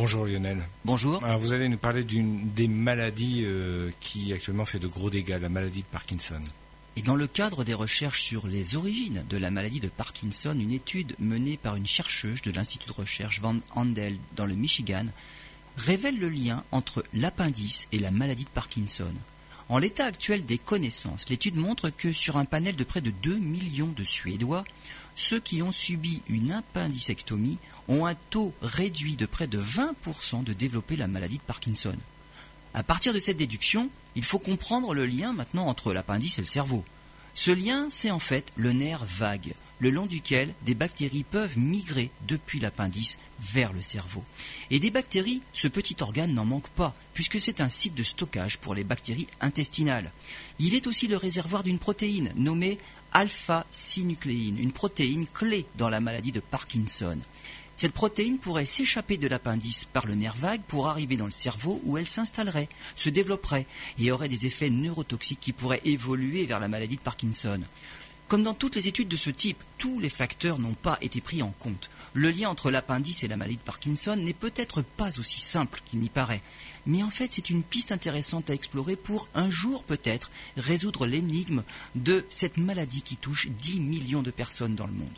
Bonjour Lionel. Bonjour. Alors, vous allez nous parler d'une des maladies euh, qui actuellement fait de gros dégâts, la maladie de Parkinson. Et dans le cadre des recherches sur les origines de la maladie de Parkinson, une étude menée par une chercheuse de l'Institut de recherche Van Andel dans le Michigan révèle le lien entre l'appendice et la maladie de Parkinson. En l'état actuel des connaissances, l'étude montre que sur un panel de près de 2 millions de Suédois, ceux qui ont subi une appendicectomie ont un taux réduit de près de 20% de développer la maladie de Parkinson. À partir de cette déduction, il faut comprendre le lien maintenant entre l'appendice et le cerveau. Ce lien, c'est en fait le nerf vague, le long duquel des bactéries peuvent migrer depuis l'appendice vers le cerveau. Et des bactéries, ce petit organe n'en manque pas, puisque c'est un site de stockage pour les bactéries intestinales. Il est aussi le réservoir d'une protéine nommée alpha-synucléine, une protéine clé dans la maladie de Parkinson. Cette protéine pourrait s'échapper de l'appendice par le nerf vague pour arriver dans le cerveau où elle s'installerait, se développerait et aurait des effets neurotoxiques qui pourraient évoluer vers la maladie de Parkinson. Comme dans toutes les études de ce type, tous les facteurs n'ont pas été pris en compte. Le lien entre l'appendice et la maladie de Parkinson n'est peut-être pas aussi simple qu'il n'y paraît. Mais en fait, c'est une piste intéressante à explorer pour un jour peut-être résoudre l'énigme de cette maladie qui touche 10 millions de personnes dans le monde.